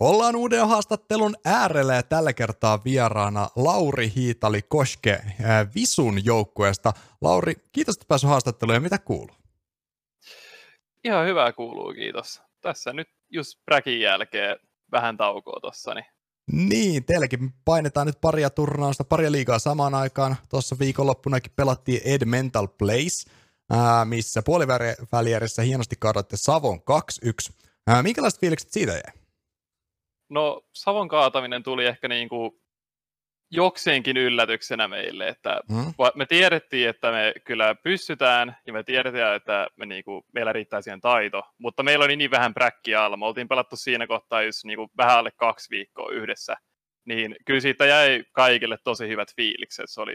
Ollaan uuden haastattelun äärellä ja tällä kertaa vieraana Lauri Hiitali Koske Visun joukkueesta. Lauri, kiitos, että päässyt haastatteluun ja mitä kuuluu? Ihan hyvää kuuluu, kiitos. Tässä nyt just Bräkin jälkeen vähän taukoa tossa. Niin. niin, teilläkin painetaan nyt paria turnausta, paria liigaa samaan aikaan. Tuossa viikonloppunakin pelattiin Ed Mental Place, missä puolivälierässä hienosti kaadoitte Savon 2-1. Minkälaiset fiilikset siitä jäi? No Savon kaataminen tuli ehkä niin kuin jokseenkin yllätyksenä meille, että hmm. me tiedettiin, että me kyllä pystytään ja me tiedetään, että me niin kuin, meillä riittää siihen taito, mutta meillä oli niin vähän bräkkiä alla. Me oltiin pelattu siinä kohtaa just niin kuin vähän alle kaksi viikkoa yhdessä, niin kyllä siitä jäi kaikille tosi hyvät fiilikset. Se oli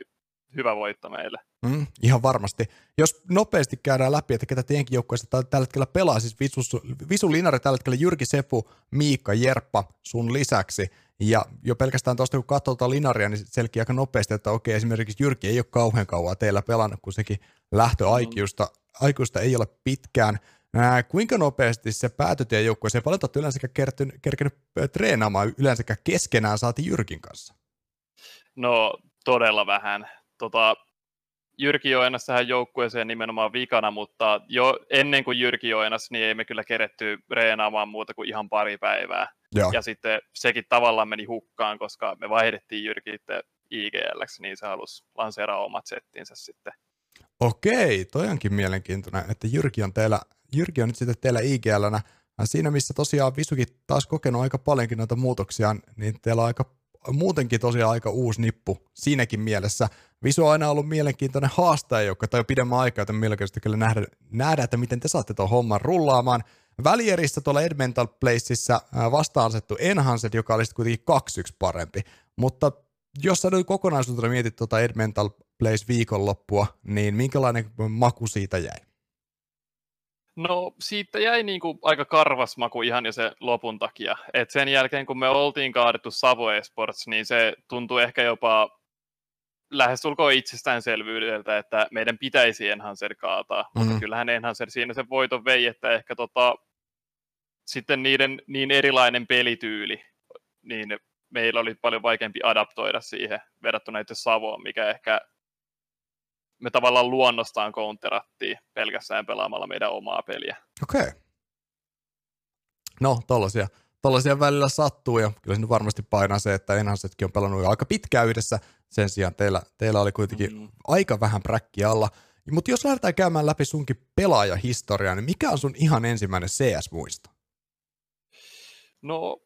hyvä voitto meille. Mm, ihan varmasti. Jos nopeasti käydään läpi, että ketä teidänkin joukkueessa tällä hetkellä pelaa, siis Visu, Visu Linari tällä hetkellä Jyrki Sefu, Miikka Jerppa sun lisäksi. Ja jo pelkästään tuosta kun katsotaan Linaria, niin selkeä aika nopeasti, että okei, esimerkiksi Jyrki ei ole kauhean kauan teillä pelannut, kun sekin lähtö aikuista, aikuista ei ole pitkään. Ää, kuinka nopeasti se päätyi teidän joukkueeseen? Paljon olette yleensä kerkenyt treenaamaan yleensäkään keskenään saati Jyrkin kanssa? No todella vähän tota, Jyrki Joenas tähän joukkueeseen nimenomaan vikana, mutta jo ennen kuin Jyrki Joenas, niin ei me kyllä keretty reenaamaan muuta kuin ihan pari päivää. Ja, ja sitten sekin tavallaan meni hukkaan, koska me vaihdettiin Jyrki itse IGL, niin se halusi lanseeraa omat settinsä sitten. Okei, toi onkin mielenkiintoinen, että Jyrki on, teillä, Jyrki on nyt sitten teillä IGLnä. Siinä, missä tosiaan Visukin taas kokenut aika paljonkin noita muutoksia, niin teillä on aika muutenkin tosiaan aika uusi nippu siinäkin mielessä. Visu on aina ollut mielenkiintoinen haastaja, joka tai jo pidemmän aikaa, joten mielenkiintoista kyllä nähdä, nähdä, että miten te saatte tuon homman rullaamaan. Välierissä tuolla Edmental Placeissa vastaan asettu Enhanced, joka olisi kuitenkin 2-1 parempi. Mutta jos sä nyt kokonaisuutena mietit tuota Edmental Place viikonloppua, niin minkälainen maku siitä jäi? No siitä jäi niin kuin aika karvas maku ihan jo se lopun takia. Et sen jälkeen kun me oltiin kaadettu Savo Esports, niin se tuntui ehkä jopa lähestulkoon itsestäänselvyydeltä, että meidän pitäisi Enhancer kaataa. Mm-hmm. Mutta kyllähän Enhancer siinä se voiton vei, että ehkä tota, sitten niiden niin erilainen pelityyli, niin meillä oli paljon vaikeampi adaptoida siihen verrattuna itse Savoon, mikä ehkä me tavallaan luonnostaan counterattiin pelkästään pelaamalla meidän omaa peliä. Okei. Okay. No, tollasia, tollasia välillä sattuu ja kyllä se varmasti painaa se, että Enhansetkin on pelannut jo aika pitkään yhdessä. Sen sijaan teillä, teillä oli kuitenkin mm. aika vähän präkki alla. Mutta jos lähdetään käymään läpi sunkin pelaajahistoriaa, niin mikä on sun ihan ensimmäinen CS-muisto? No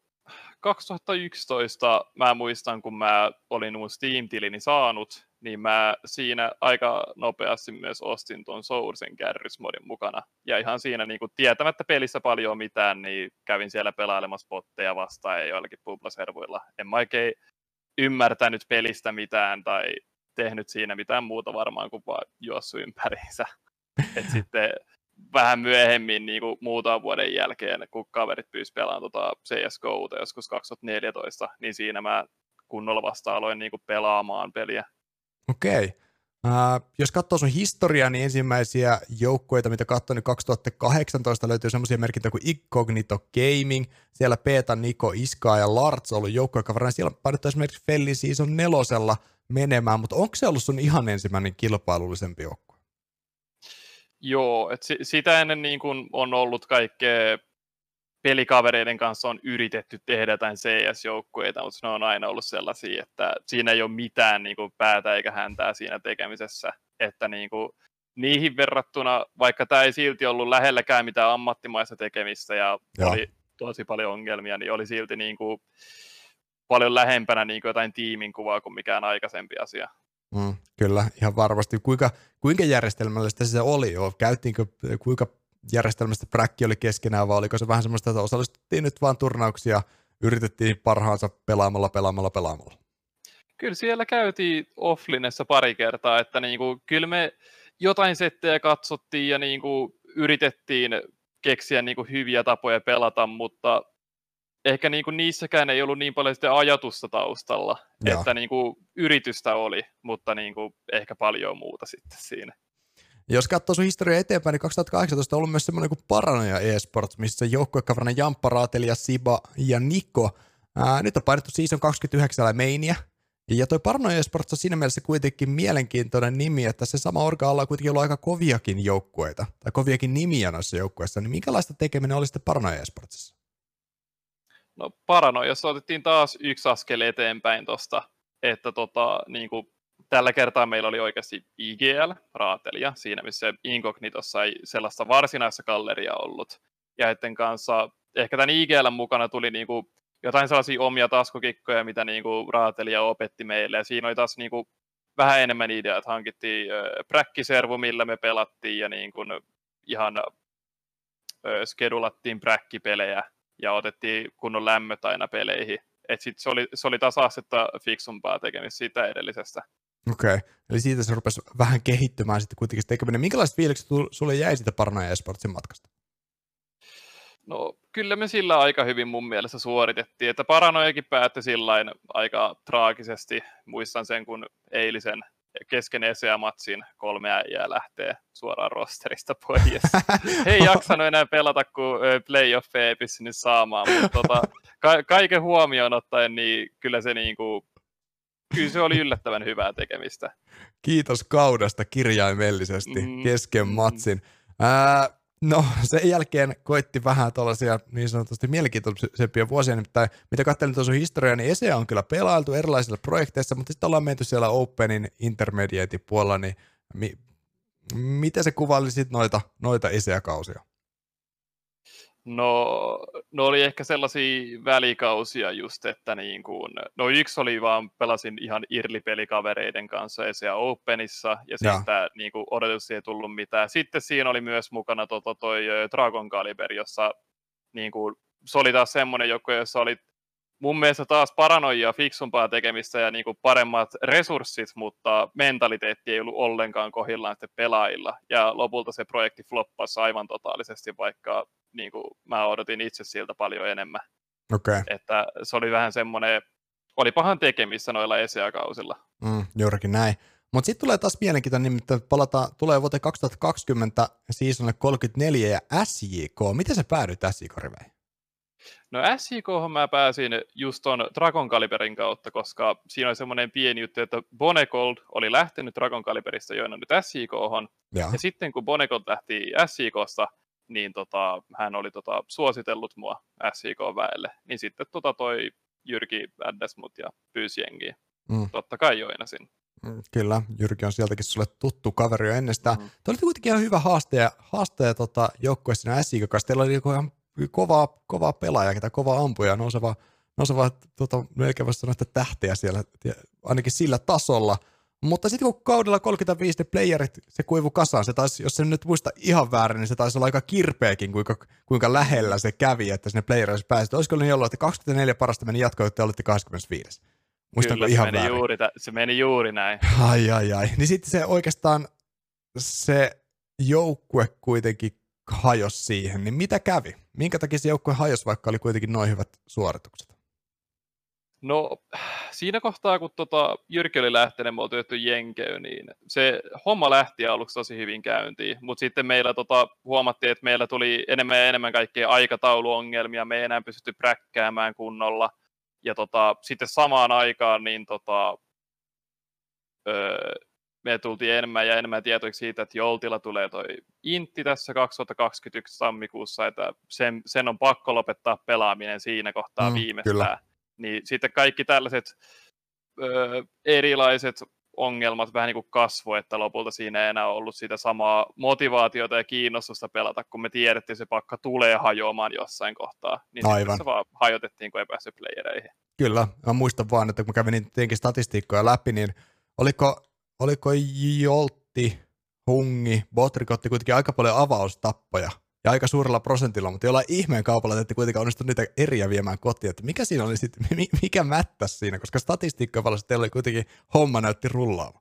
2011 mä muistan, kun mä olin mun Steam-tilini saanut, niin mä siinä aika nopeasti myös ostin tuon Sourcen kärrysmodin mukana. Ja ihan siinä niin kuin tietämättä pelissä paljon mitään, niin kävin siellä pelailemassa botteja vastaan ja joillakin publaservuilla. En mä oikein ymmärtänyt pelistä mitään tai tehnyt siinä mitään muuta varmaan kuin vaan juossu ympäriinsä. Et sitten vähän myöhemmin niin kuin muutaman vuoden jälkeen, kun kaverit pyysivät pelaamaan tota CSGOta joskus 2014, niin siinä mä kunnolla vasta aloin niin kuin pelaamaan peliä. Okei. Okay. Uh, jos katsoo sun historiaa, niin ensimmäisiä joukkueita, mitä katsoin, niin 2018 löytyy semmoisia merkintöjä kuin Incognito Gaming, siellä Peeta, Niko, Iska ja Larts on ollut joukkuekaverina, siellä on painettu esimerkiksi Felli Season nelosella menemään, mutta onko se ollut sun ihan ensimmäinen kilpailullisempi joukkue? Joo, että sitä ennen niin kun on ollut kaikkea pelikavereiden kanssa on yritetty tehdä jotain CS-joukkueita, mutta ne on aina ollut sellaisia, että siinä ei ole mitään niin kuin, päätä eikä häntää siinä tekemisessä. Että niin kuin, niihin verrattuna, vaikka tämä ei silti ollut lähelläkään mitään ammattimaista tekemistä ja Joo. oli tosi paljon ongelmia, niin oli silti niin kuin, paljon lähempänä niin kuin jotain tiimin kuvaa kuin mikään aikaisempi asia. Mm, kyllä, ihan varmasti. Kuinka, kuinka järjestelmällistä se oli? Jo? Käyttiinkö, kuinka järjestelmästä bräkki oli keskenään, vai oliko se vähän semmoista, että osallistuttiin nyt vaan turnauksia, yritettiin parhaansa pelaamalla, pelaamalla, pelaamalla? Kyllä siellä käytiin offlinessa pari kertaa, että niinku, kyllä me jotain settejä katsottiin ja niinku, yritettiin keksiä niinku, hyviä tapoja pelata, mutta ehkä niinku, niissäkään ei ollut niin paljon sitä ajatusta taustalla, ja. että niinku, yritystä oli, mutta niinku, ehkä paljon muuta sitten siinä. jos katsoo sun historiaa eteenpäin, niin 2018 on ollut myös semmoinen kuin Paranoja eSports, missä joukkuekaverina Jamppa Raatelia, Siba ja Niko. Ää, nyt on painettu season 29 meiniä. Ja toi Paranoja eSports on siinä mielessä kuitenkin mielenkiintoinen nimi, että se sama orga on kuitenkin ollut aika koviakin joukkueita, tai koviakin nimiä noissa joukkueissa. Niin minkälaista tekeminen oli sitten Paranoja eSportsissa? No Paranoijassa otettiin taas yksi askel eteenpäin tuosta, että tota, niin kuin tällä kertaa meillä oli oikeasti IGL, raatelija, siinä missä Incognitossa ei sellaista varsinaista galleria ollut. Ja etten kanssa, ehkä tämän IGL mukana tuli niinku jotain sellaisia omia taskukikkoja, mitä niinku raatelija opetti meille. Ja siinä oli taas niinku vähän enemmän idea, että hankittiin präkkiservu, millä me pelattiin, ja niinku ihan skedulattiin präkkipelejä, ja otettiin kunnon lämmöt aina peleihin. Et sit se, oli, se oli taas astetta fiksumpaa tekemistä siitä edellisestä. Okei, okay. eli siitä se rupesi vähän kehittymään sitten kuitenkin se tekeminen. Minkälaiset fiilikset sulle jäi siitä Paranoja Esportsin matkasta? No kyllä me sillä aika hyvin mun mielestä suoritettiin, että Paranojakin päätti sillä aika traagisesti. Muistan sen, kun eilisen kesken ESEA-matsin kolme äijää lähtee suoraan rosterista pois. He ei jaksanut enää pelata, kun playoff ei pystynyt saamaan, mutta tota, ka- kaiken huomioon ottaen, niin kyllä se niinku kyllä se oli yllättävän hyvää tekemistä. Kiitos kaudesta kirjaimellisesti mm. kesken mm. matsin. Ää, no sen jälkeen koitti vähän tuollaisia niin sanotusti mielenkiintoisempia vuosia, nimittäin mitä katselin tuossa historiaa, niin ESEA on kyllä pelailtu erilaisilla projekteissa, mutta sitten ollaan menty siellä Openin intermediate puolella, niin mi- miten se kuvailisit noita, noita ESEA-kausia? No, no oli ehkä sellaisia välikausia just, että niin kuin, no yksi oli vaan, pelasin ihan irlipelikavereiden kanssa ESEA Openissa, ja, ja. sitten niin kuin, odotus ei tullut mitään. Sitten siinä oli myös mukana tota, toi Dragon Caliber, jossa niin kuin, se oli taas semmoinen joku, jossa oli mun mielestä taas paranoia fiksumpaa tekemistä ja niin kuin paremmat resurssit, mutta mentaliteetti ei ollut ollenkaan kohillaan sitten pelaajilla. Ja lopulta se projekti floppasi aivan totaalisesti, vaikka niin kuin mä odotin itse siltä paljon enemmän. Okay. Että se oli vähän semmoinen, oli pahan tekemistä noilla ESEA-kausilla. Mm, juurikin näin. Mutta sitten tulee taas mielenkiintoinen, nimittäin palataan, tulee vuoteen 2020 seasonille 34 ja SJK. Miten se päädyit SJK-riveihin? No SJK mä pääsin just ton Dragon Caliberin kautta, koska siinä oli semmoinen pieni juttu, että Bonegold oli lähtenyt Dragon Caliberista joina nyt SJK, ja. ja sitten kun Bonegold lähti SJKsta, niin tota, hän oli tota, suositellut mua SJK-väelle, niin sitten tota toi Jyrki ädäs mut ja pyysi jengiä. Mm. Totta kai joinasin. Mm, kyllä, Jyrki on sieltäkin sulle tuttu kaveri jo ennestään. Mm. Te olitte kuitenkin ihan hyvä haastaja, haastaja tota, joukkueessa siinä kanssa. Teillä oli niinku ihan kovaa, kovaa pelaaja, ketä kovaa ampuja, nouseva, nouseva tota, melkein voisi sanoa, että tähteä siellä, ainakin sillä tasolla – mutta sitten kun kaudella 35 ne playerit, se kuivu kasaan, se taisi, jos se nyt muista ihan väärin, niin se taisi olla aika kirpeäkin, kuinka, kuinka lähellä se kävi, että sinne playereissa pääsi. Olisiko niin ollut, että 24 parasta meni jatkoa, että olitte 25. Muistanko Kyllä, ihan se meni, väärin? juuri, se meni juuri näin. Ai ai ai. Niin sitten se oikeastaan se joukkue kuitenkin hajosi siihen, niin mitä kävi? Minkä takia se joukkue hajosi, vaikka oli kuitenkin noin hyvät suoritukset? No siinä kohtaa, kun tota Jyrki oli lähtenyt, me oltiin Jenkey, niin se homma lähti aluksi tosi hyvin käyntiin, mutta sitten meillä tota, huomattiin, että meillä tuli enemmän ja enemmän kaikkea aikatauluongelmia, me ei enää pystytty präkkäämään kunnolla, ja tota, sitten samaan aikaan niin tota, öö, me tultiin enemmän ja enemmän tietoiksi siitä, että Joltilla tulee toi Intti tässä 2021 tammikuussa, että sen, sen on pakko lopettaa pelaaminen siinä kohtaa mm, viimeistään. Kyllä niin sitten kaikki tällaiset ö, erilaiset ongelmat vähän niin kuin että lopulta siinä ei enää ollut sitä samaa motivaatiota ja kiinnostusta pelata, kun me tiedettiin, että se pakka tulee hajoamaan jossain kohtaa. Niin Aivan. se vaan hajotettiin, kun ei päässyt playereihin. Kyllä, mä muistan vaan, että kun mä kävin tietenkin statistiikkoja läpi, niin oliko, oliko Joltti, Hungi, Botrikotti kuitenkin aika paljon avaustappoja ja aika suurella prosentilla, mutta jollain ihmeen kaupalla te ette kuitenkaan onnistu niitä eriä viemään kotiin, että mikä siinä oli sitten, mikä mättäs siinä, koska statistiikkojen valossa teillä oli kuitenkin homma näytti rullaava.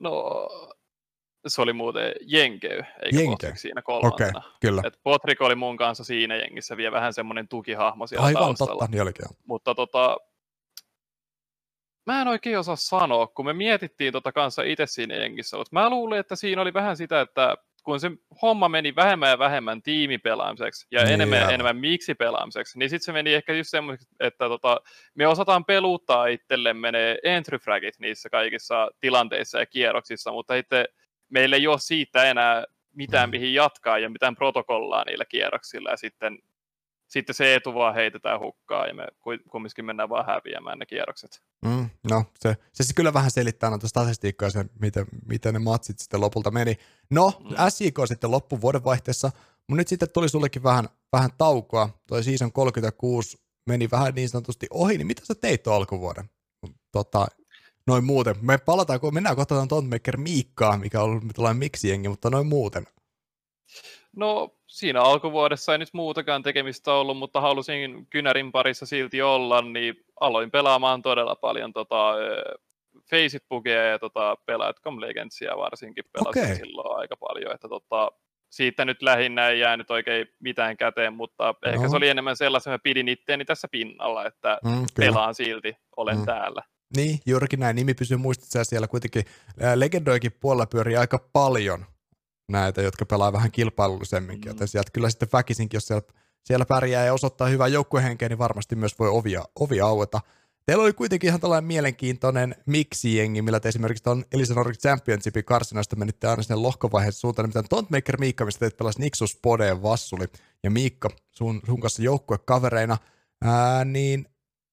No, se oli muuten Jenkey, eikä Jenke. siinä kolmantena. Okay, kyllä. Et Potrik oli mun kanssa siinä jengissä vielä vähän semmoinen tukihahmo siellä Aivan taustalla. totta, niin olikin. Mutta tota, mä en oikein osaa sanoa, kun me mietittiin tota kanssa itse siinä jengissä, mutta mä luulin, että siinä oli vähän sitä, että kun se homma meni vähemmän ja vähemmän tiimipelaamiseksi ja niin, enemmän ja enemmän miksi pelaamiseksi, niin sitten se meni ehkä just semmoiseksi, että tota, me osataan peluttaa itsellemme ne entry fragit niissä kaikissa tilanteissa ja kierroksissa, mutta sitten meillä ei ole siitä enää mitään, mm. mihin jatkaa ja mitään protokollaa niillä kierroksilla ja sitten, sitten se etu vaan heitetään hukkaan ja me kumminkin mennään vaan häviämään ne kierrokset. Mm, no, se, se siis kyllä vähän selittää noita statistiikkaa, se, miten, miten ne matsit sitten lopulta meni. No, mm. SIK sitten loppu vuodenvaihteessa, mutta nyt sitten tuli sullekin vähän, vähän taukoa. Toi season 36 meni vähän niin sanotusti ohi, niin mitä sä teit tuon alkuvuoden? Tota, noin muuten. Me palataan, kun mennään kohtaan Tontmaker Miikkaa, mikä on ollut tällainen miksi-jengi, mutta noin muuten. No siinä alkuvuodessa ei nyt muutakaan tekemistä ollut, mutta halusin Kynärin parissa silti olla, niin aloin pelaamaan todella paljon tota, Facebookia ja tota, Pelaatcom Legendsia varsinkin pelasin okay. silloin aika paljon, että tota, siitä nyt lähinnä ei jäänyt oikein mitään käteen, mutta no. ehkä se oli enemmän sellaisen, että pidin itteeni tässä pinnalla, että mm, pelaan silti, olen mm. täällä. Niin, juurikin näin. Nimi pysyy muistissa siellä kuitenkin legendoikin puolella pyörii aika paljon näitä, jotka pelaa vähän kilpailullisemminkin, mm. joten sieltä kyllä sitten väkisinkin, jos siellä, siellä pärjää ja osoittaa hyvää joukkuehenkeä, niin varmasti myös voi ovia, ovia aueta. Teillä oli kuitenkin ihan tällainen mielenkiintoinen miksi-jengi, millä te esimerkiksi tuon Elisa Nordic Championshipin karsinasta menitte aina sinne lohkovaiheessa suuntaan, nimittäin Tontmaker Miikka, mistä teet pelasi Nixus, Pode ja Vassuli, ja Miikka sun, sun kanssa joukkuekavereina, ää, niin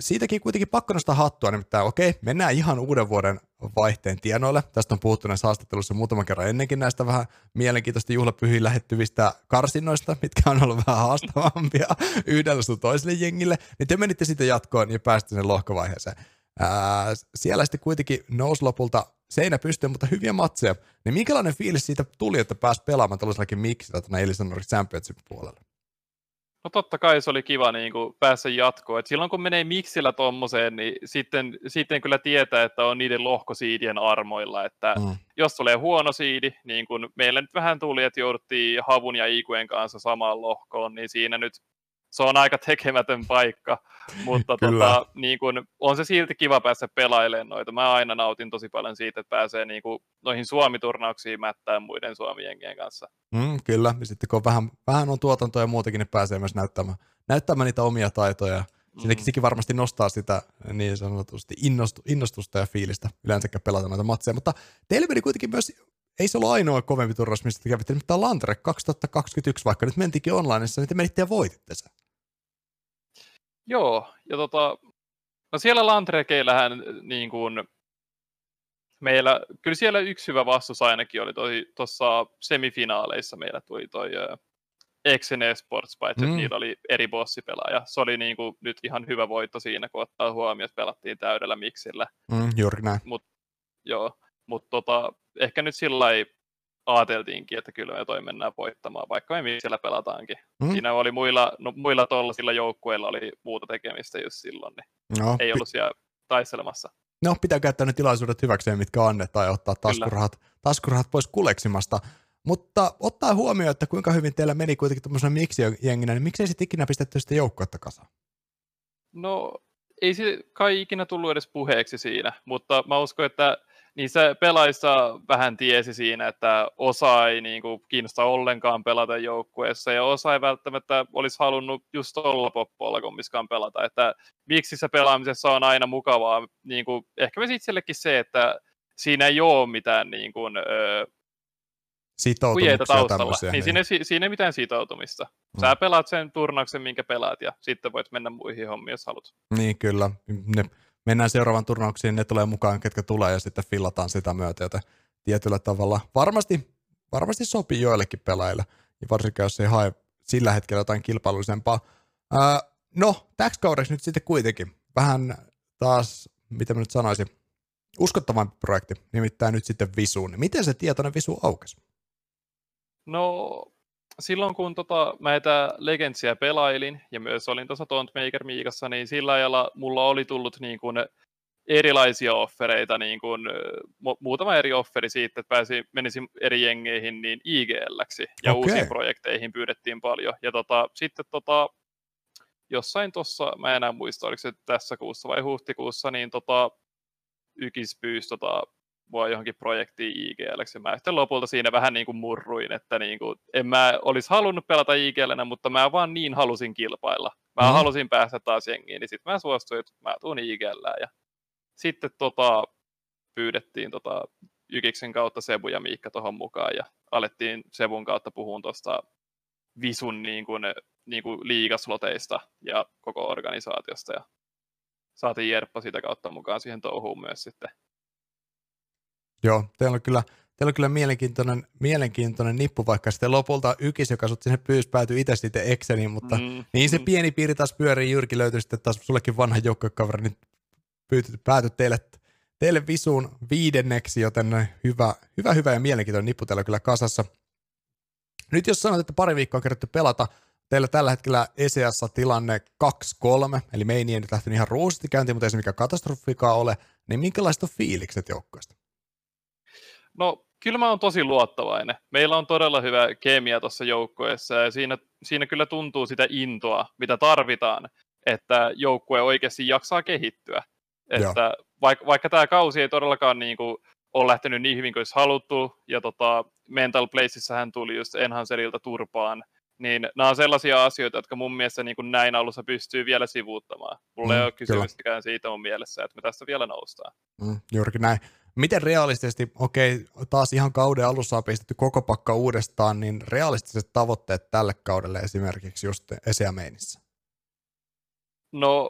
siitäkin kuitenkin pakko nostaa hattua, nimittäin okei, mennään ihan uuden vuoden vaihteen tienoille. Tästä on puhuttu näissä haastatteluissa muutaman kerran ennenkin näistä vähän mielenkiintoista juhlapyhiin lähettyvistä karsinnoista, mitkä on ollut vähän haastavampia yhdellä sun toiselle jengille, niin te menitte sitten jatkoon ja pääsitte sen lohkovaiheeseen. Ää, siellä sitten kuitenkin nousi lopulta seinä pystyyn, mutta hyviä matseja. Niin minkälainen fiilis siitä tuli, että pääsi pelaamaan tällaisellakin miksillä tänne Elisa Championship puolella? No totta kai se oli kiva niin kuin päässä jatkoon. Et silloin kun menee miksillä tommoseen, niin sitten, sitten kyllä tietää, että on niiden lohkosiidien armoilla. Että mm. jos tulee huono siidi, niin kuin meillä nyt vähän tuli, että jouduttiin Havun ja Iikuen kanssa samaan lohkoon, niin siinä nyt se on aika tekemätön paikka, mutta tota, niin kun, on se silti kiva päästä pelailemaan noita. Mä aina nautin tosi paljon siitä, että pääsee niin kun, noihin Suomi-turnauksiin mättään muiden Suomi-jengien kanssa. Mm, kyllä, ja sitten kun vähän, vähän on tuotantoa ja muutakin, niin pääsee myös näyttämään, näyttämään niitä omia taitoja. Mm. varmasti nostaa sitä niin sanotusti innostu, innostusta ja fiilistä yleensäkään pelata noita matseja, mutta teille meni kuitenkin myös ei se ollut ainoa kovempi turnaus, mistä te kävitte, mutta Landre 2021, vaikka nyt mentikin onlineissa, niin te menitte ja voititte sen. Joo, ja tota, no siellä Landrekeillähän niin kuin, meillä, kyllä siellä yksi hyvä vastus ainakin oli tuossa semifinaaleissa meillä tuli toi uh, Exen Esports, paitsi mm. niillä oli eri bossipelaaja. Se oli niin kuin, nyt ihan hyvä voitto siinä, kun ottaa huomioon, että pelattiin täydellä miksillä. Mm, juuri näin. Mut, joo, mutta tota, ehkä nyt sillä ajateltiinkin, että kyllä me toi mennään voittamaan, vaikka me siellä pelataankin. Mm. Siinä oli muilla, no, muilla tollasilla joukkueilla oli muuta tekemistä just silloin, niin no, ei ollut siellä taistelemassa. No, pitää käyttää ne tilaisuudet hyväkseen, mitkä annetaan ja ottaa taskurahat, taskurahat pois kuleksimasta. Mutta ottaa huomioon, että kuinka hyvin teillä meni kuitenkin tuommoisena miksi-jenginä, niin miksei sitten ikinä pistetty sitä joukkuetta kasaan? No, ei se kai ikinä tullut edes puheeksi siinä, mutta mä uskon, että niissä pelaissa vähän tiesi siinä, että osa ei niin kuin, kiinnosta ollenkaan pelata joukkueessa ja osa ei välttämättä olisi halunnut just olla poppoilla kummiskaan pelata. Että miksi se pelaamisessa on aina mukavaa. Niin kuin, ehkä myös itsellekin se, että siinä ei ole mitään niin kuin, öö, taustalla. Tämmöisiä, niin, niin. Siinä, siinä ei mitään sitoutumista. Sä mm. pelaat sen turnauksen, minkä pelaat, ja sitten voit mennä muihin hommiin, jos haluat. Niin, kyllä. Ne mennään seuraavan turnauksiin, ne tulee mukaan, ketkä tulee ja sitten fillataan sitä myötä, joten tietyllä tavalla varmasti, varmasti sopii joillekin pelaajille, ja varsinkin jos ei hae sillä hetkellä jotain kilpailullisempaa. Ää, no, täksi kaudeksi nyt sitten kuitenkin vähän taas, mitä mä nyt sanoisin, uskottavampi projekti, nimittäin nyt sitten Visuun. Miten se tietoinen Visu aukesi? No, silloin kun tota, mä näitä Legendsia pelailin, ja myös olin tuossa Tontmaker Miikassa, niin sillä ajalla mulla oli tullut niin kuin erilaisia offereita, niin kuin, mu- muutama eri offeri siitä, että pääsin, menisin eri jengeihin niin IGLksi, ja okay. uusiin projekteihin pyydettiin paljon. Ja tota, sitten tota, jossain tuossa, mä en enää muista, oliko se tässä kuussa vai huhtikuussa, niin tota, Ykis pyysi tota, mua johonkin projektiin IGL, ja mä sitten lopulta siinä vähän niin kuin murruin, että niin kuin, en mä olisi halunnut pelata IGL, mutta mä vaan niin halusin kilpailla. Mä mm. halusin päästä taas jengiin, niin sitten mä suostuin, että mä tuun IGL, ja sitten tota, pyydettiin tota, Jykiksen kautta Sebu ja Miikka tuohon mukaan, ja alettiin Sebun kautta puhua tuosta Visun niin kuin, niin kuin liigasloteista ja koko organisaatiosta, ja saatiin Jerppa sitä kautta mukaan siihen touhuun myös sitten. Joo, teillä on kyllä, teillä on kyllä mielenkiintoinen, mielenkiintoinen nippu, vaikka sitten lopulta Ykis, joka sut sinne pyysi, päätyi itse sitten Exceliin, mutta mm, niin se pieni piiri taas pyörii, Jyrki löytyi sitten taas sullekin vanha joukkokaveri, niin päätyi teille, teille visuun viidenneksi, joten hyvä, hyvä, hyvä ja mielenkiintoinen nippu teillä kyllä kasassa. Nyt jos sanot, että pari viikkoa on kerätty pelata, teillä tällä hetkellä ECS tilanne 2-3, eli me ei nyt lähtenyt ihan ruusisti käyntiin, mutta ei se mikä katastrofikaan ole, niin minkälaiset on fiilikset joukkoista? No kyllä mä oon tosi luottavainen. Meillä on todella hyvä kemia tuossa joukkueessa ja siinä, siinä kyllä tuntuu sitä intoa, mitä tarvitaan, että joukkue oikeasti jaksaa kehittyä. Että vaikka, vaikka tämä kausi ei todellakaan niin kuin ole lähtenyt niin hyvin kuin olisi haluttu, ja tota, Mental hän tuli just Enhancerilta turpaan, niin nämä on sellaisia asioita, jotka mun mielestä niin kuin näin alussa pystyy vielä sivuuttamaan. Mulla mm, ei ole kysymystäkään siitä mun mielessä, että me tästä vielä noustaan. Mm, juurikin näin. Miten realistisesti, okei, taas ihan kauden alussa on pistetty koko pakka uudestaan, niin realistiset tavoitteet tälle kaudelle esimerkiksi just Esiameinissä? No,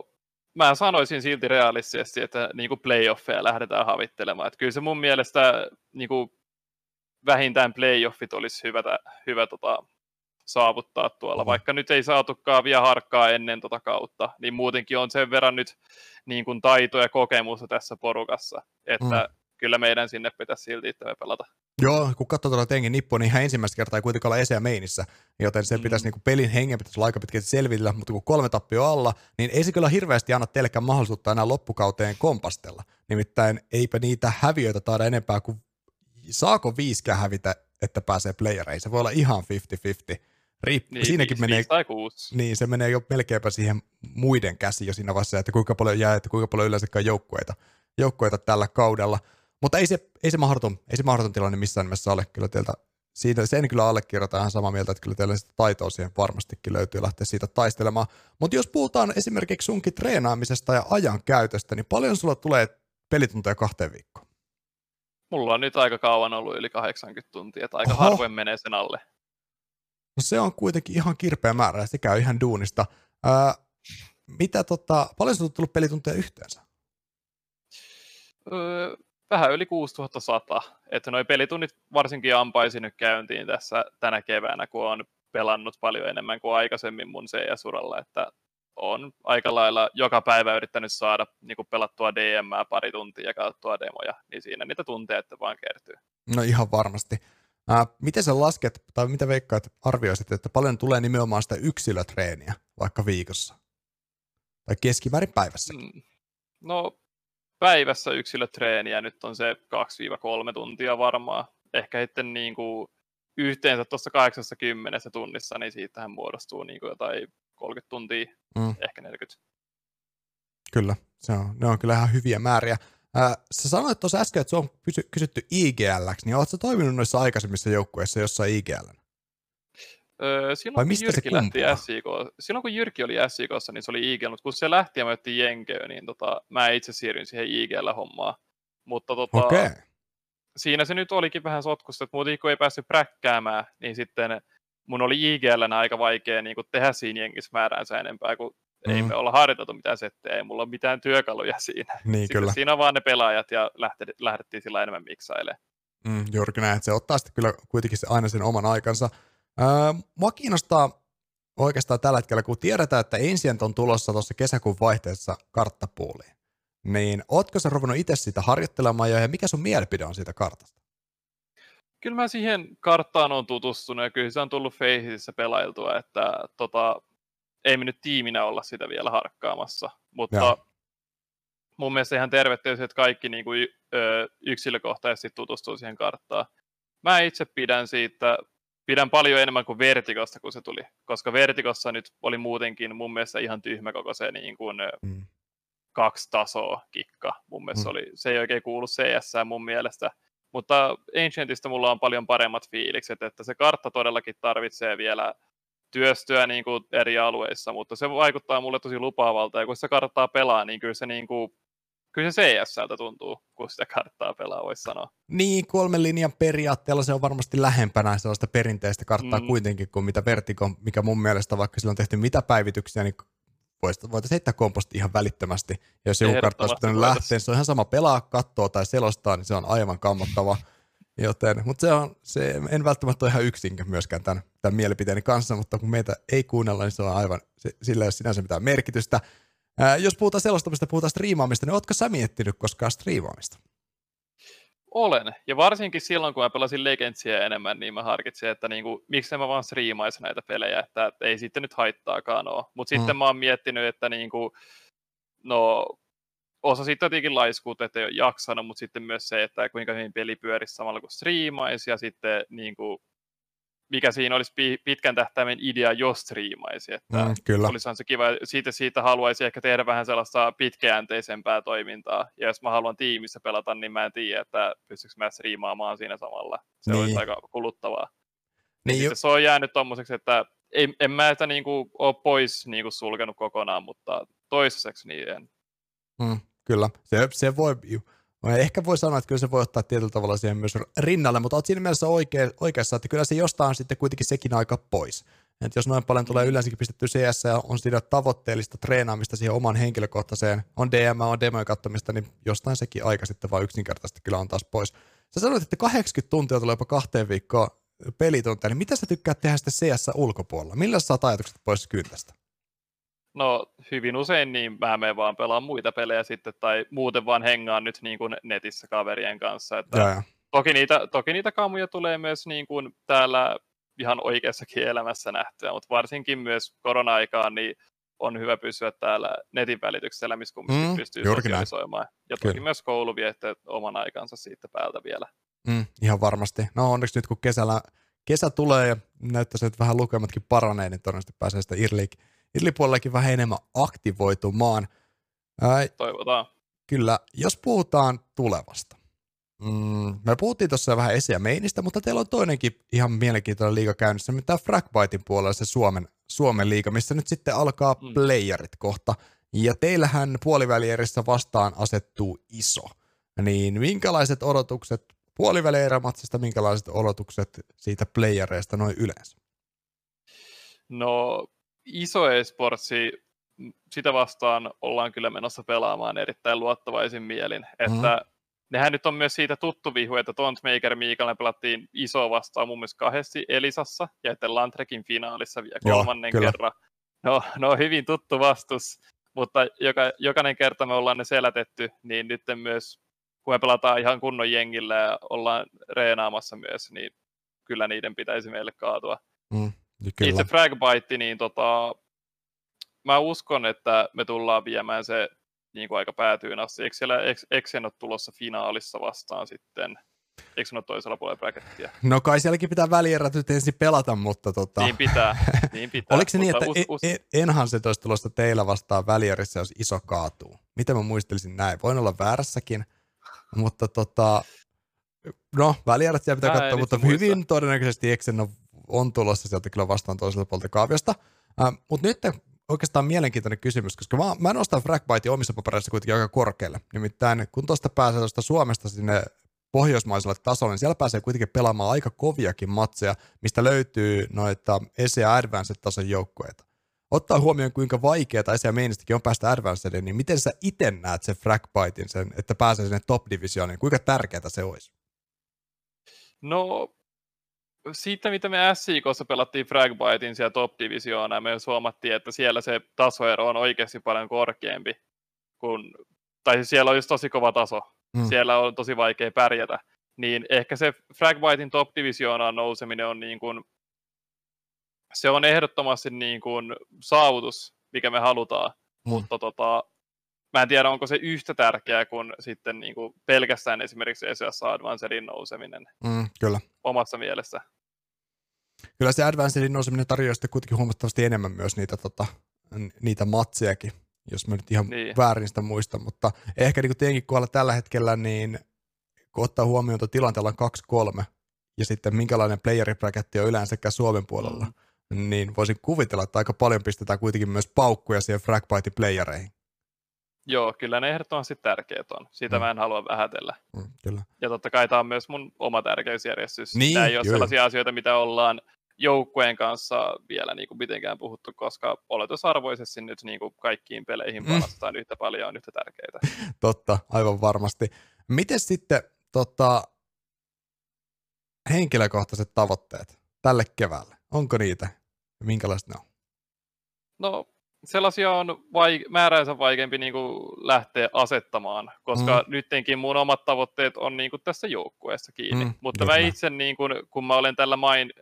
mä sanoisin silti realistisesti, että niin kuin playoffeja lähdetään havittelemaan. Että kyllä se mun mielestä niin kuin vähintään playoffit olisi hyvä, hyvä tota, saavuttaa tuolla, vaikka nyt ei saatukaan vielä harkkaa ennen tota kautta, niin muutenkin on sen verran nyt niin kuin taito ja kokemusta tässä porukassa, että mm kyllä meidän sinne pitäisi silti itse pelata. Joo, kun katsoo tuolla Tengin nippua, niin ihan ensimmäistä kertaa ei kuitenkaan olla Eseä meinissä, joten se mm. pitäisi niin kuin pelin hengen pitäisi olla aika pitkälti selvillä, mutta kun kolme tappio alla, niin ei se kyllä hirveästi anna teillekään mahdollisuutta enää loppukauteen kompastella. Nimittäin eipä niitä häviöitä taida enempää kuin saako viiskään hävitä, että pääsee playereihin. Se voi olla ihan 50-50. Riippu, niin, siinäkin viisi, menee, viisi tai kuusi. niin se menee jo melkeinpä siihen muiden käsiin jo siinä vaiheessa, että kuinka paljon jää, että kuinka paljon yleensäkään joukkueita, joukkueita tällä kaudella. Mutta ei se, ei se, mahdoton, ei se mahdoton tilanne missään nimessä ole kyllä teiltä. Siitä, sen kyllä allekirjoitan ihan samaa mieltä, että kyllä teillä sitä taitoa siihen varmastikin löytyy lähteä siitä taistelemaan. Mutta jos puhutaan esimerkiksi sunkin treenaamisesta ja ajan käytöstä, niin paljon sulla tulee pelitunteja kahteen viikkoon? Mulla on nyt aika kauan ollut yli 80 tuntia, että aika Oho. harvoin menee sen alle. No se on kuitenkin ihan kirpeä määrä ja se käy ihan duunista. Öö, mitä tota, paljon sulla on tullut pelitunteja yhteensä? Öö, vähän yli 6100. Että noi pelitunnit varsinkin ampaisi nyt käyntiin tässä tänä keväänä, kun on pelannut paljon enemmän kuin aikaisemmin mun CS-uralla, että on aika lailla joka päivä yrittänyt saada niin pelattua DM pari tuntia ja katsottua demoja, niin siinä niitä tunteja että vaan kertyy. No ihan varmasti. Ää, miten sä lasket, tai mitä veikkaat, arvioisit, että paljon tulee nimenomaan sitä yksilötreeniä vaikka viikossa? Tai keskimäärin päivässä? Mm. No päivässä yksilötreeniä nyt on se 2-3 tuntia varmaan. Ehkä sitten niin kuin yhteensä tuossa 80 tunnissa, niin siitähän muodostuu niin kuin jotain 30 tuntia, mm. ehkä 40. Kyllä, se on, ne on kyllä ihan hyviä määriä. Äh, sä sanoit tuossa äsken, että se on kysytty IGL, niin oletko toiminut noissa aikaisemmissa joukkueissa jossain IGL? Öö, silloin, Vai mistä kun Jyrki lähti SIK, silloin kun Jyrki oli SIKssa, niin se oli IGL, mutta kun se lähti ja me otettiin Jenköä, niin tota, mä itse siirryin siihen IGL-hommaan. Mutta tota, okay. siinä se nyt olikin vähän sotkusta, että muuten kun ei päässyt präkkäämään, niin sitten mun oli IGL aika vaikea niin tehdä siinä jengissä määräänsä enempää, kun mm. ei me olla harjoiteltu mitään settejä, ei mulla ole mitään työkaluja siinä. Niin, sitten kyllä. Siinä on vaan ne pelaajat ja lähdettiin sillä enemmän miksailemaan. Mm, juurikin näin, että se ottaa sitten kyllä kuitenkin se aina sen oman aikansa. Öö, mua kiinnostaa oikeastaan tällä hetkellä, kun tiedetään, että Ancient on tulossa tuossa kesäkuun vaihteessa karttapuuliin, niin ootko sä ruvennut itse sitä harjoittelemaan ja mikä sun mielipide on siitä kartasta? Kyllä mä siihen karttaan on tutustunut ja kyllä se on tullut Faceissä pelailtua, että tota, ei me nyt tiiminä olla sitä vielä harkkaamassa, mutta ja. mun mielestä ihan tervettä, että kaikki niin kuin, ö, yksilökohtaisesti tutustuu siihen karttaan. Mä itse pidän siitä pidän paljon enemmän kuin Vertikosta, kun se tuli, koska Vertikossa nyt oli muutenkin mun mielestä ihan tyhmä koko se niin kuin, mm. kaksi tasoa kikka. Mun mielestä mm. oli, se ei oikein kuulu CS mun mielestä. Mutta Ancientista mulla on paljon paremmat fiilikset, että se kartta todellakin tarvitsee vielä työstöä niin kuin eri alueissa, mutta se vaikuttaa mulle tosi lupaavalta, ja kun sitä karttaa pelaa, niin kyllä se, niin kuin, kyllä se CSLtä tuntuu, kun sitä karttaa pelaa, voisi sanoa. Niin, kolmen linjan periaatteella se on varmasti lähempänä sellaista perinteistä karttaa mm. kuitenkin kuin mitä Vertigo, mikä mun mielestä, vaikka sillä on tehty mitä päivityksiä, niin voitaisiin heittää komposti ihan välittömästi. Ja jos joku kartta olisi pitänyt lähteä, se on ihan sama pelaa, katsoa tai selostaa, niin se on aivan kammottava. Joten, mutta se on, se, en välttämättä ole ihan yksin myöskään tämän, tämän mielipiteeni kanssa, mutta kun meitä ei kuunnella, niin se on aivan, se, sillä ei ole sinänsä mitään merkitystä. Ää, jos puhutaan selostamista, puhutaan striimaamista, niin ootko sä miettinyt koskaan striimaamista? Olen, ja varsinkin silloin, kun mä pelasin Legendsia enemmän, niin mä harkitsin, että niinku, miksi mä vaan striimaisin näitä pelejä, että, ei sitten nyt haittaakaan ole. Mutta mm. sitten mä oon miettinyt, että niinku, no, osa sitten tietenkin laiskuut, että ei ole jaksanut, mutta sitten myös se, että kuinka hyvin peli pyörisi samalla kuin striimaisi, ja sitten niin kuin, mikä siinä olisi pitkän tähtäimen idea, jos striimaisi. Että mm, kyllä. Olisihan se kiva, siitä, siitä haluaisi ehkä tehdä vähän sellaista pitkäjänteisempää toimintaa, ja jos mä haluan tiimissä pelata, niin mä en tiedä, että pystyykö mä striimaamaan siinä samalla. Se niin. olisi aika kuluttavaa. Niin ju- se on jäänyt tommoseksi, että ei, en mä sitä niin kuin, ole pois niin kuin, sulkenut kokonaan, mutta toistaiseksi niin en. Mm. Kyllä, se, se voi, ehkä voi sanoa, että kyllä se voi ottaa tietyllä tavalla siihen myös rinnalle, mutta olet siinä mielessä oikea, oikeassa, että kyllä se jostain sitten kuitenkin sekin aika pois. Et jos noin paljon tulee yleensäkin pistetty CS ja on siinä tavoitteellista treenaamista siihen oman henkilökohtaiseen, on DM, on demojen katsomista, niin jostain sekin aika sitten vaan yksinkertaisesti kyllä on taas pois. Sä sanoit, että 80 tuntia tulee jopa kahteen viikkoon pelituntia, niin mitä sä tykkäät tehdä sitten CS ulkopuolella? Millä sä saat ajatukset pois kyntästä? No hyvin usein niin mä menen vaan pelaan muita pelejä sitten tai muuten vaan hengaan nyt niin kuin netissä kaverien kanssa. Että ja, ja. Toki, niitä, toki niitä kamuja tulee myös niin kuin täällä ihan oikeassakin elämässä nähtyä, mutta varsinkin myös korona-aikaan niin on hyvä pysyä täällä netin välityksellä, missä kumminkin mm, pystyy sosiaalisoimaan. Ja toki Kyllä. myös koulu viette oman aikansa siitä päältä vielä. Mm, ihan varmasti. No onneksi nyt kun kesällä, kesä tulee ja näyttäisi, että vähän lukematkin paranee, niin todennäköisesti pääsee sitä Irlik Irlipuolellakin vähän enemmän aktivoitumaan. Ää, Toivotaan. Kyllä, jos puhutaan tulevasta. Mm, me puhuttiin tuossa vähän esiä meinistä, mutta teillä on toinenkin ihan mielenkiintoinen liiga käynnissä, mitä Fragbitein puolella se Suomen, Suomen liiga, missä nyt sitten alkaa mm. playerit kohta. Ja teillähän puolivälierissä vastaan asettuu iso. Niin minkälaiset odotukset puolivälierämatsista, minkälaiset odotukset siitä playereista noin yleensä? No iso esportsi, sitä vastaan ollaan kyllä menossa pelaamaan erittäin luottavaisin mielin. Mm. Että nehän nyt on myös siitä tuttu vihu, että Tontmaker Miikalle pelattiin iso vastaan mun mielestä kahdesti Elisassa ja että Lantrekin finaalissa vielä kolmannen Joo, kerran. No, no hyvin tuttu vastus, mutta joka, jokainen kerta me ollaan ne selätetty, niin nyt myös kun me pelataan ihan kunnon jengillä ja ollaan reenaamassa myös, niin kyllä niiden pitäisi meille kaatua. Mm. Niin kyllä. Itse Fragbite, niin tota, mä uskon, että me tullaan viemään se niin kuin aika päätyyn asti. Eikö siellä Exen ole tulossa finaalissa vastaan sitten? Eikö ole toisella puolella brackettia? No kai sielläkin pitää välierät nyt ensin pelata, mutta tota... Niin pitää, niin pitää. Oliko se niin, että us, us... En, enhan se olisi tulossa teillä vastaan välierissä, jos iso kaatuu? Miten mä muistelisin näin? Voin olla väärässäkin, mutta tota... No, välierät siellä pitää katsoa, mutta hyvin todennäköisesti Exen on on tulossa sieltä kyllä vastaan toiselta puolta kaaviosta. Äh, Mutta nyt oikeastaan mielenkiintoinen kysymys, koska mä, mä nostan Fragbitein omissa papereissa kuitenkin aika korkealle. Nimittäin kun tuosta pääsee tuosta Suomesta sinne pohjoismaiselle tasolle, niin siellä pääsee kuitenkin pelaamaan aika koviakin matseja, mistä löytyy noita ESE- ja Advanced-tason joukkueita. Ottaa huomioon, kuinka vaikeaa ESE- ja on päästä Advancediin, niin miten sä itse näet sen Fragbitein, sen, että pääsee sinne top-divisioniin, kuinka tärkeää se olisi? No siitä, mitä me SIKssa pelattiin Fragbitein siellä top-divisioona, me huomattiin, että siellä se tasoero on oikeasti paljon korkeampi. Kun, tai siis siellä on just tosi kova taso. Mm. Siellä on tosi vaikea pärjätä. Niin ehkä se Fragbitein top-divisioonaan nouseminen on niin kuin, se on ehdottomasti niin kuin saavutus, mikä me halutaan. Mm. Mutta tota, mä en tiedä, onko se yhtä tärkeää kuin sitten niin kuin pelkästään esimerkiksi ESS Advancedin nouseminen. Mm, kyllä. Omassa mielessä. Kyllä se Advancedin nouseminen tarjoaa sitten kuitenkin huomattavasti enemmän myös niitä, tota, niitä matsejakin. jos mä nyt ihan niin. väärin sitä muista, mutta ehkä niin tietenkin kohdalla tällä hetkellä, niin kun ottaa huomioon, että tilanteella on 2-3, ja sitten minkälainen playeribraketti on yleensäkään Suomen puolella, mm. niin voisin kuvitella, että aika paljon pistetään kuitenkin myös paukkuja siihen Fragbite-playereihin. Joo, kyllä ne ehdottomasti tärkeät on. Siitä mm. mä en halua vähätellä. Mm, kyllä. Ja totta kai tämä on myös mun oma tärkeysjärjestys. Niin, tämä ei ole joo. sellaisia asioita, mitä ollaan joukkueen kanssa vielä niin kuin mitenkään puhuttu, koska oletusarvoisesti nyt niin kuin kaikkiin peleihin mm. panostetaan mm. yhtä paljon on yhtä tärkeitä. Totta, aivan varmasti. Miten sitten tota, henkilökohtaiset tavoitteet tälle keväälle? Onko niitä? Minkälaiset ne on? No sellaisia on vai, määränsä vaikeampi niin kuin lähteä asettamaan, koska mm. nyttenkin mun omat tavoitteet on niin kuin tässä joukkueessa kiinni. Mm, Mutta mä itse, niin kuin, kun mä olen tällä main,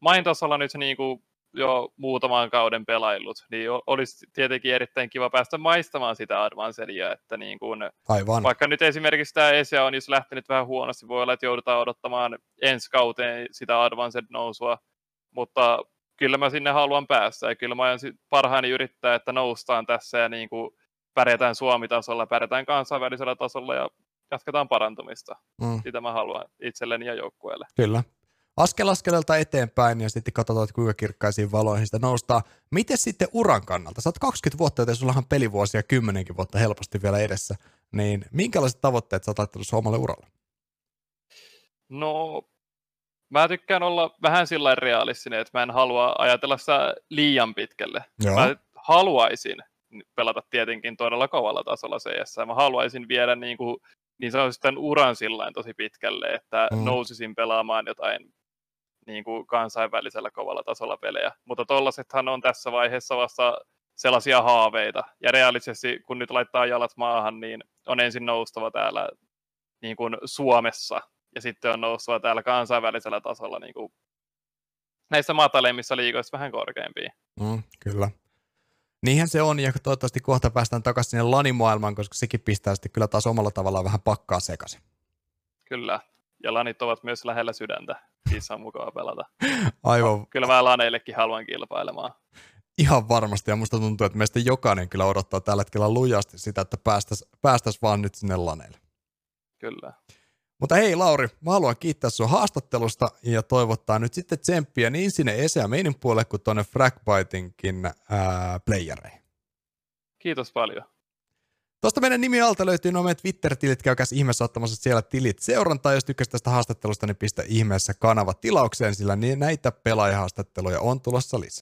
main tasolla nyt niin kuin jo muutaman kauden pelaillut, niin olisi tietenkin erittäin kiva päästä maistamaan sitä Advancedia, että niin kuin, Aivan. vaikka nyt esimerkiksi tämä ESEA on jos lähtenyt vähän huonosti, voi olla, että joudutaan odottamaan ensi kauteen sitä Advanced-nousua, mutta kyllä mä sinne haluan päästä ja kyllä mä aion parhaani yrittää, että noustaan tässä ja niin kuin pärjätään Suomi-tasolla, pärjätään kansainvälisellä tasolla ja jatketaan parantumista. Mm. Sitä mä haluan itselleni ja joukkueelle. Kyllä. Askel askeleelta eteenpäin ja sitten katsotaan, että kuinka kirkkaisiin valoihin sitä noustaa. Miten sitten uran kannalta? Sä oot 20 vuotta, joten sulla on pelivuosia kymmenenkin vuotta helposti vielä edessä. Niin minkälaiset tavoitteet sä oot laittanut omalle uralle? No mä tykkään olla vähän sillä realistinen, että mä en halua ajatella sitä liian pitkälle. Joo. Mä haluaisin pelata tietenkin todella kovalla tasolla CS. Mä haluaisin viedä niin, kuin, niin sanotusti tämän uran sillä tosi pitkälle, että mm. nousisin pelaamaan jotain niin kuin kansainvälisellä kovalla tasolla pelejä. Mutta tollasethan on tässä vaiheessa vasta sellaisia haaveita. Ja realisesti, kun nyt laittaa jalat maahan, niin on ensin noustava täällä niin kuin Suomessa ja sitten on noussut täällä kansainvälisellä tasolla niin kuin näissä matalemmissa liigoissa vähän korkeampiin. Mm, kyllä. Niinhän se on, ja toivottavasti kohta päästään takaisin sinne lanimaailmaan, koska sekin pistää sitten kyllä taas omalla tavallaan vähän pakkaa sekaisin. Kyllä, ja lanit ovat myös lähellä sydäntä. Niissä on mukava pelata. Aivan. No, kyllä mä laneillekin haluan kilpailemaan. Ihan varmasti, ja musta tuntuu, että meistä jokainen kyllä odottaa tällä hetkellä lujasti sitä, että päästäisiin päästäis vaan nyt sinne laneille. Kyllä. Mutta hei Lauri, mä haluan kiittää sun haastattelusta ja toivottaa nyt sitten tsemppiä niin sinne Esea meinin puolelle kuin tuonne Fragbitenkin ää, playereihin. Kiitos paljon. Tuosta meidän nimi alta löytyy nuo meidän Twitter-tilit, käykäs ihmeessä ottamassa siellä tilit seurantaa. Jos tykkäsit tästä haastattelusta, niin pistä ihmeessä kanava tilaukseen, sillä näitä pelaajahaastatteluja on tulossa lisää.